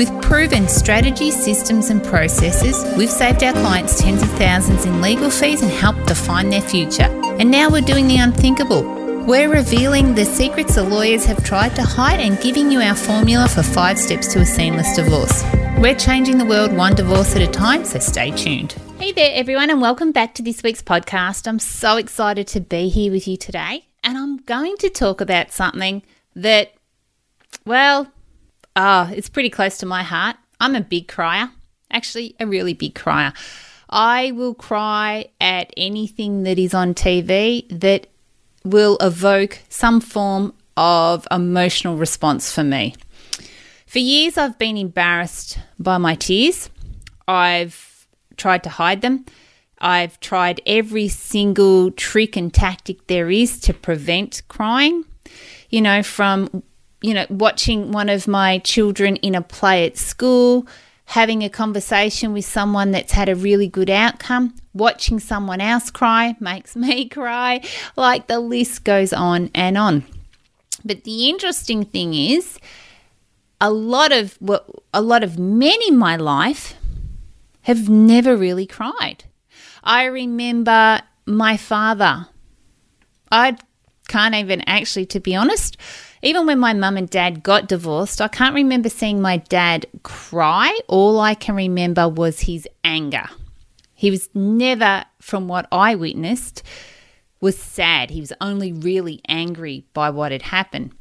With proven strategies, systems, and processes, we've saved our clients tens of thousands in legal fees and helped define their future. And now we're doing the unthinkable. We're revealing the secrets the lawyers have tried to hide and giving you our formula for five steps to a seamless divorce. We're changing the world one divorce at a time, so stay tuned. Hey there, everyone, and welcome back to this week's podcast. I'm so excited to be here with you today, and I'm going to talk about something that, well, Ah, oh, it's pretty close to my heart. I'm a big crier, actually, a really big crier. I will cry at anything that is on TV that will evoke some form of emotional response for me. For years, I've been embarrassed by my tears. I've tried to hide them. I've tried every single trick and tactic there is to prevent crying. You know, from you know, watching one of my children in a play at school, having a conversation with someone that's had a really good outcome, watching someone else cry makes me cry. Like the list goes on and on. But the interesting thing is, a lot of a lot of men in my life have never really cried. I remember my father. I can't even actually, to be honest, even when my mum and dad got divorced, I can't remember seeing my dad cry. All I can remember was his anger. He was never, from what I witnessed, was sad. He was only really angry by what had happened.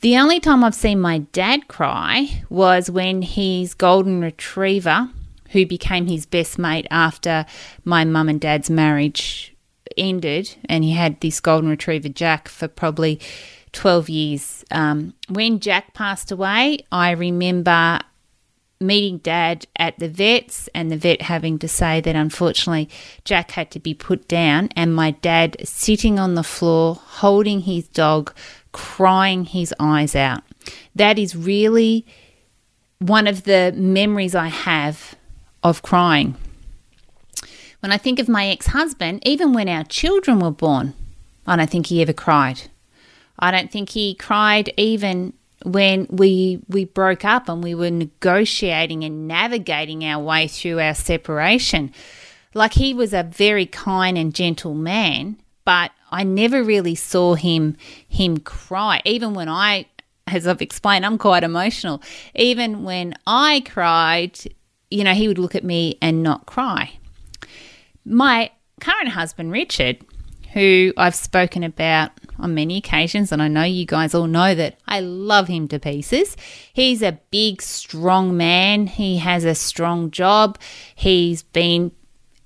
The only time I've seen my dad cry was when his golden retriever, who became his best mate after my mum and dad's marriage ended, and he had this golden retriever Jack for probably 12 years. Um, when Jack passed away, I remember meeting dad at the vets and the vet having to say that unfortunately Jack had to be put down and my dad sitting on the floor holding his dog crying his eyes out. That is really one of the memories I have of crying. When I think of my ex husband, even when our children were born, I don't think he ever cried. I don't think he cried even when we we broke up and we were negotiating and navigating our way through our separation. Like he was a very kind and gentle man, but I never really saw him him cry. Even when I as I've explained, I'm quite emotional. Even when I cried, you know, he would look at me and not cry. My current husband, Richard, who I've spoken about on many occasions, and I know you guys all know that I love him to pieces. He's a big, strong man. He has a strong job. He's been,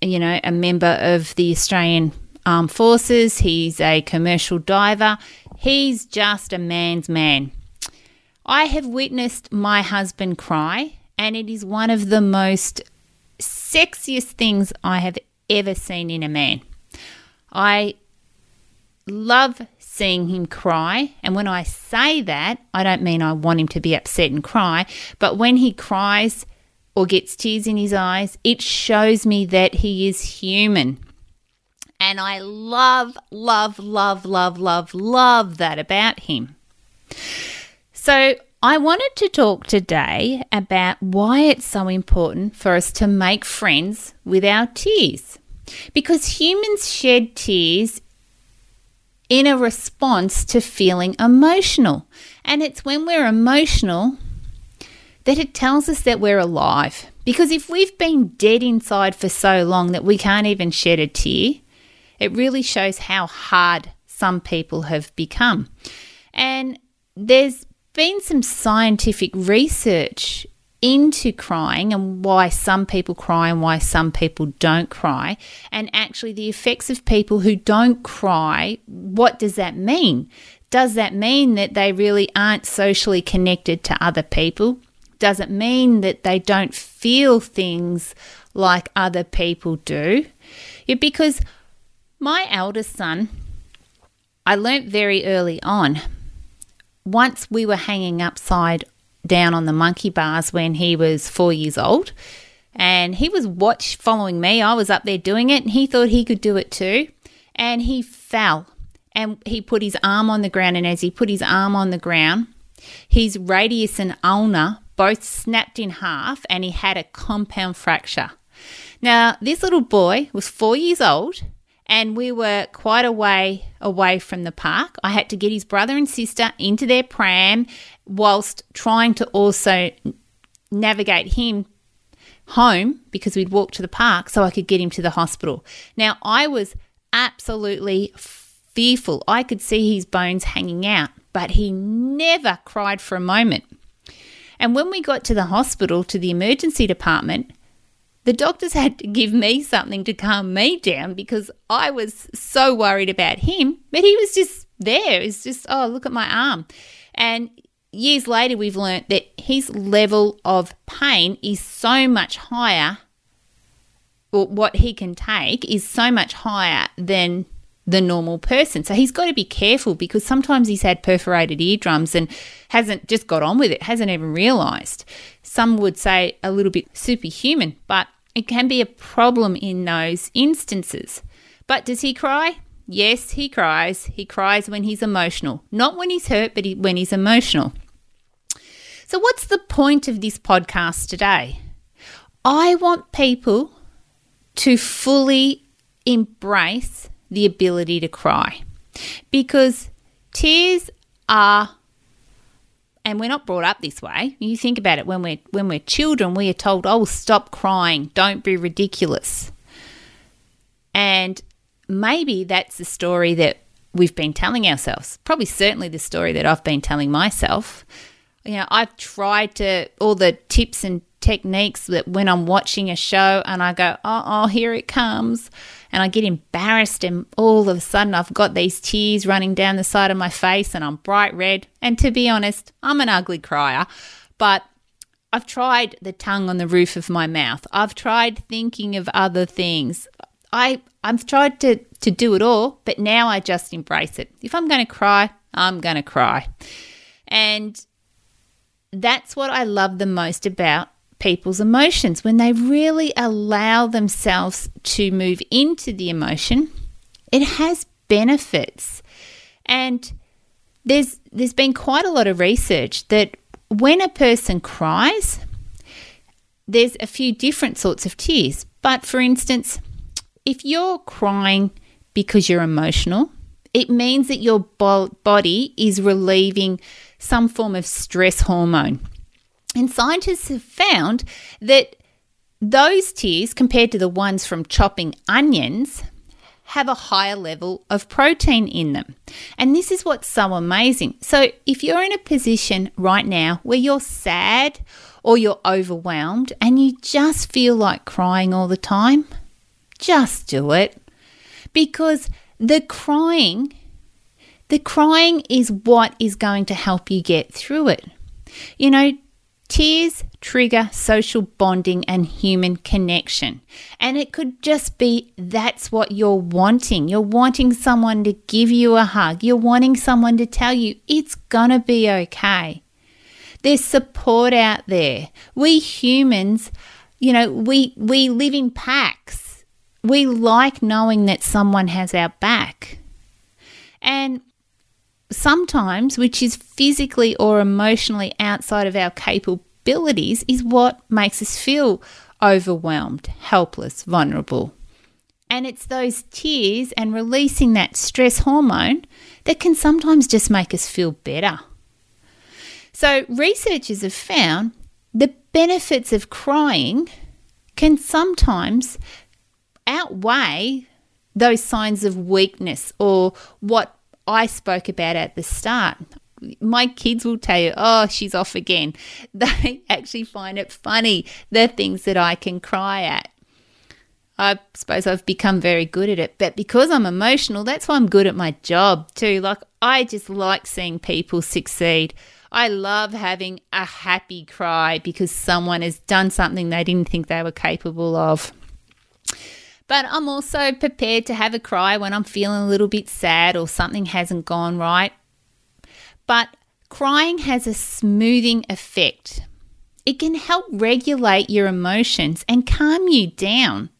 you know, a member of the Australian Armed Forces. He's a commercial diver. He's just a man's man. I have witnessed my husband cry, and it is one of the most sexiest things I have ever seen in a man. I love seeing him cry. And when I say that, I don't mean I want him to be upset and cry, but when he cries or gets tears in his eyes, it shows me that he is human. And I love, love, love, love, love, love that about him. So, I wanted to talk today about why it's so important for us to make friends with our tears. Because humans shed tears in a response to feeling emotional. And it's when we're emotional that it tells us that we're alive. Because if we've been dead inside for so long that we can't even shed a tear, it really shows how hard some people have become. And there's been some scientific research into crying and why some people cry and why some people don't cry, and actually the effects of people who don't cry, what does that mean? Does that mean that they really aren't socially connected to other people? Does it mean that they don't feel things like other people do. Yeah, because my eldest son, I learnt very early on, once we were hanging upside down on the monkey bars when he was four years old. And he was watch following me. I was up there doing it, and he thought he could do it too. And he fell, and he put his arm on the ground. And as he put his arm on the ground, his radius and ulna both snapped in half, and he had a compound fracture. Now, this little boy was four years old, and we were quite a way away from the park. I had to get his brother and sister into their pram whilst trying to also navigate him home because we'd walk to the park so I could get him to the hospital. Now, I was absolutely fearful. I could see his bones hanging out, but he never cried for a moment. And when we got to the hospital, to the emergency department, the doctors had to give me something to calm me down because I was so worried about him. But he was just there. It's just, oh, look at my arm. And years later, we've learnt that his level of pain is so much higher, or what he can take is so much higher than the normal person. So he's got to be careful because sometimes he's had perforated eardrums and hasn't just got on with it, hasn't even realized. Some would say a little bit superhuman, but it can be a problem in those instances. But does he cry? Yes, he cries. He cries when he's emotional, not when he's hurt, but when he's emotional. So, what's the point of this podcast today? I want people to fully embrace the ability to cry because tears are and we're not brought up this way. You think about it when we're when we're children, we are told, "Oh, stop crying. Don't be ridiculous." And maybe that's the story that we've been telling ourselves. Probably certainly the story that I've been telling myself you know, I've tried to all the tips and techniques that when I'm watching a show and I go, oh, oh, here it comes. And I get embarrassed, and all of a sudden I've got these tears running down the side of my face and I'm bright red. And to be honest, I'm an ugly crier, but I've tried the tongue on the roof of my mouth. I've tried thinking of other things. I, I've tried to, to do it all, but now I just embrace it. If I'm going to cry, I'm going to cry. And that's what I love the most about people's emotions. When they really allow themselves to move into the emotion it has benefits. And there's there's been quite a lot of research that when a person cries there's a few different sorts of tears. But for instance if you're crying because you're emotional it means that your bo- body is relieving some form of stress hormone. And scientists have found that those tears, compared to the ones from chopping onions, have a higher level of protein in them. And this is what's so amazing. So, if you're in a position right now where you're sad or you're overwhelmed and you just feel like crying all the time, just do it. Because the crying the crying is what is going to help you get through it. You know, tears trigger social bonding and human connection. And it could just be that's what you're wanting. You're wanting someone to give you a hug, you're wanting someone to tell you it's gonna be okay. There's support out there. We humans, you know, we, we live in packs. We like knowing that someone has our back. And sometimes, which is physically or emotionally outside of our capabilities, is what makes us feel overwhelmed, helpless, vulnerable. And it's those tears and releasing that stress hormone that can sometimes just make us feel better. So, researchers have found the benefits of crying can sometimes outweigh those signs of weakness or what I spoke about at the start. My kids will tell you, oh, she's off again. They actually find it funny, the things that I can cry at. I suppose I've become very good at it, but because I'm emotional, that's why I'm good at my job too. Like, I just like seeing people succeed. I love having a happy cry because someone has done something they didn't think they were capable of. But I'm also prepared to have a cry when I'm feeling a little bit sad or something hasn't gone right. But crying has a smoothing effect. It can help regulate your emotions and calm you down.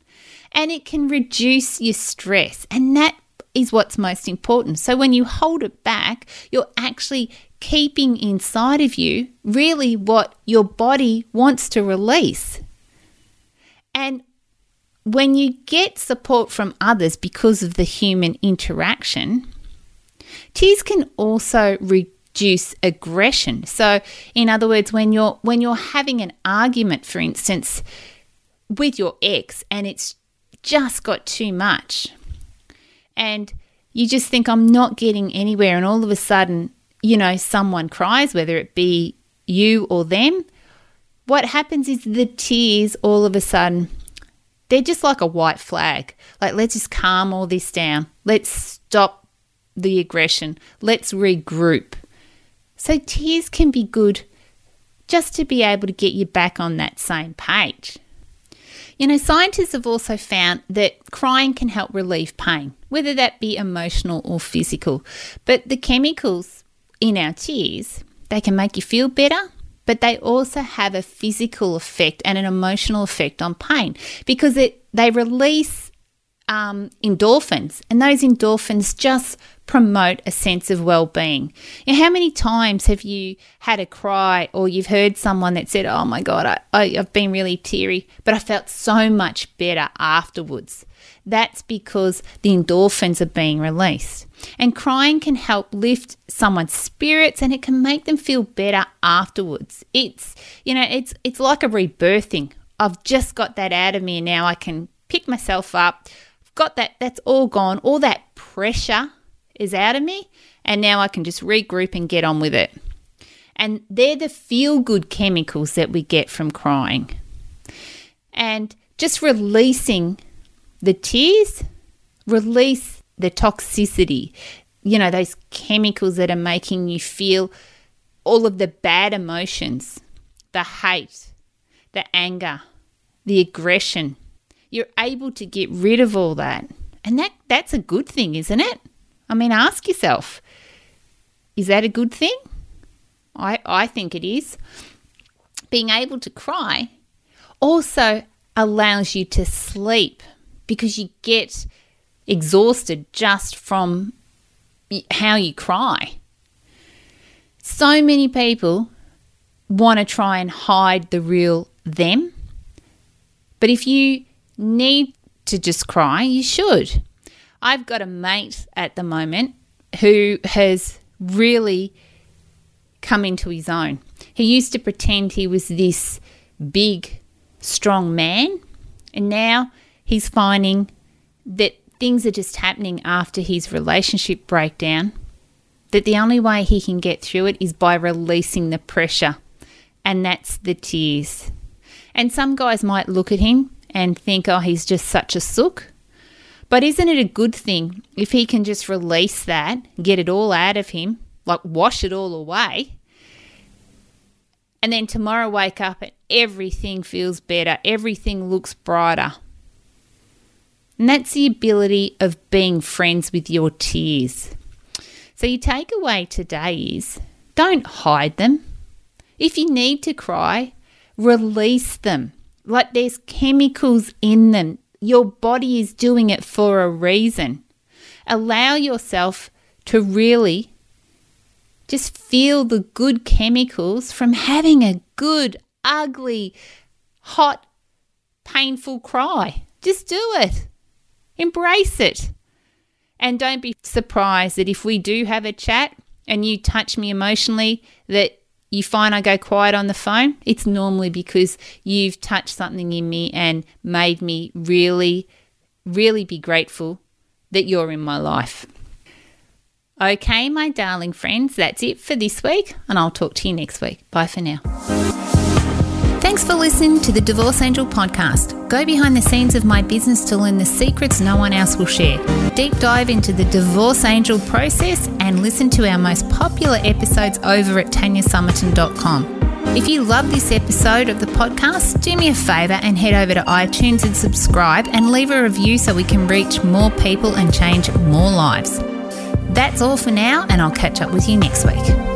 And it can reduce your stress. And that is what's most important. So when you hold it back, you're actually keeping inside of you really what your body wants to release. And when you get support from others because of the human interaction, tears can also reduce aggression. So, in other words, when you're when you're having an argument, for instance, with your ex and it's just got too much, and you just think I'm not getting anywhere, and all of a sudden, you know, someone cries, whether it be you or them. What happens is the tears all of a sudden they're just like a white flag. Like, let's just calm all this down. Let's stop the aggression. Let's regroup. So, tears can be good just to be able to get you back on that same page. You know, scientists have also found that crying can help relieve pain, whether that be emotional or physical. But the chemicals in our tears, they can make you feel better but they also have a physical effect and an emotional effect on pain because it they release um, endorphins, and those endorphins just promote a sense of well-being. You know, how many times have you had a cry, or you've heard someone that said, "Oh my God, I, I, I've been really teary, but I felt so much better afterwards." That's because the endorphins are being released. And crying can help lift someone's spirits and it can make them feel better afterwards. It's, you know, it's it's like a rebirthing. I've just got that out of me and now I can pick myself up. I've got that that's all gone. All that pressure is out of me and now I can just regroup and get on with it. And they're the feel good chemicals that we get from crying. And just releasing the tears release the toxicity, you know, those chemicals that are making you feel all of the bad emotions, the hate, the anger, the aggression. You're able to get rid of all that. And that that's a good thing, isn't it? I mean, ask yourself, is that a good thing? I I think it is. Being able to cry also allows you to sleep because you get exhausted just from how you cry. So many people want to try and hide the real them. But if you need to just cry, you should. I've got a mate at the moment who has really come into his own. He used to pretend he was this big, strong man, and now he's finding that things are just happening after his relationship breakdown, that the only way he can get through it is by releasing the pressure, and that's the tears. And some guys might look at him and think, oh, he's just such a sook. But isn't it a good thing if he can just release that, get it all out of him, like wash it all away? And then tomorrow wake up and everything feels better, everything looks brighter. And that's the ability of being friends with your tears. So, your takeaway today is don't hide them. If you need to cry, release them. Like there's chemicals in them. Your body is doing it for a reason. Allow yourself to really just feel the good chemicals from having a good, ugly, hot, painful cry. Just do it. Embrace it. And don't be surprised that if we do have a chat and you touch me emotionally, that you find I go quiet on the phone, it's normally because you've touched something in me and made me really, really be grateful that you're in my life. Okay, my darling friends, that's it for this week, and I'll talk to you next week. Bye for now. Thanks for listening to the Divorce Angel podcast. Go behind the scenes of my business to learn the secrets no one else will share. Deep dive into the Divorce Angel process and listen to our most popular episodes over at tanyasomerton.com. If you love this episode of the podcast, do me a favour and head over to iTunes and subscribe and leave a review so we can reach more people and change more lives. That's all for now, and I'll catch up with you next week.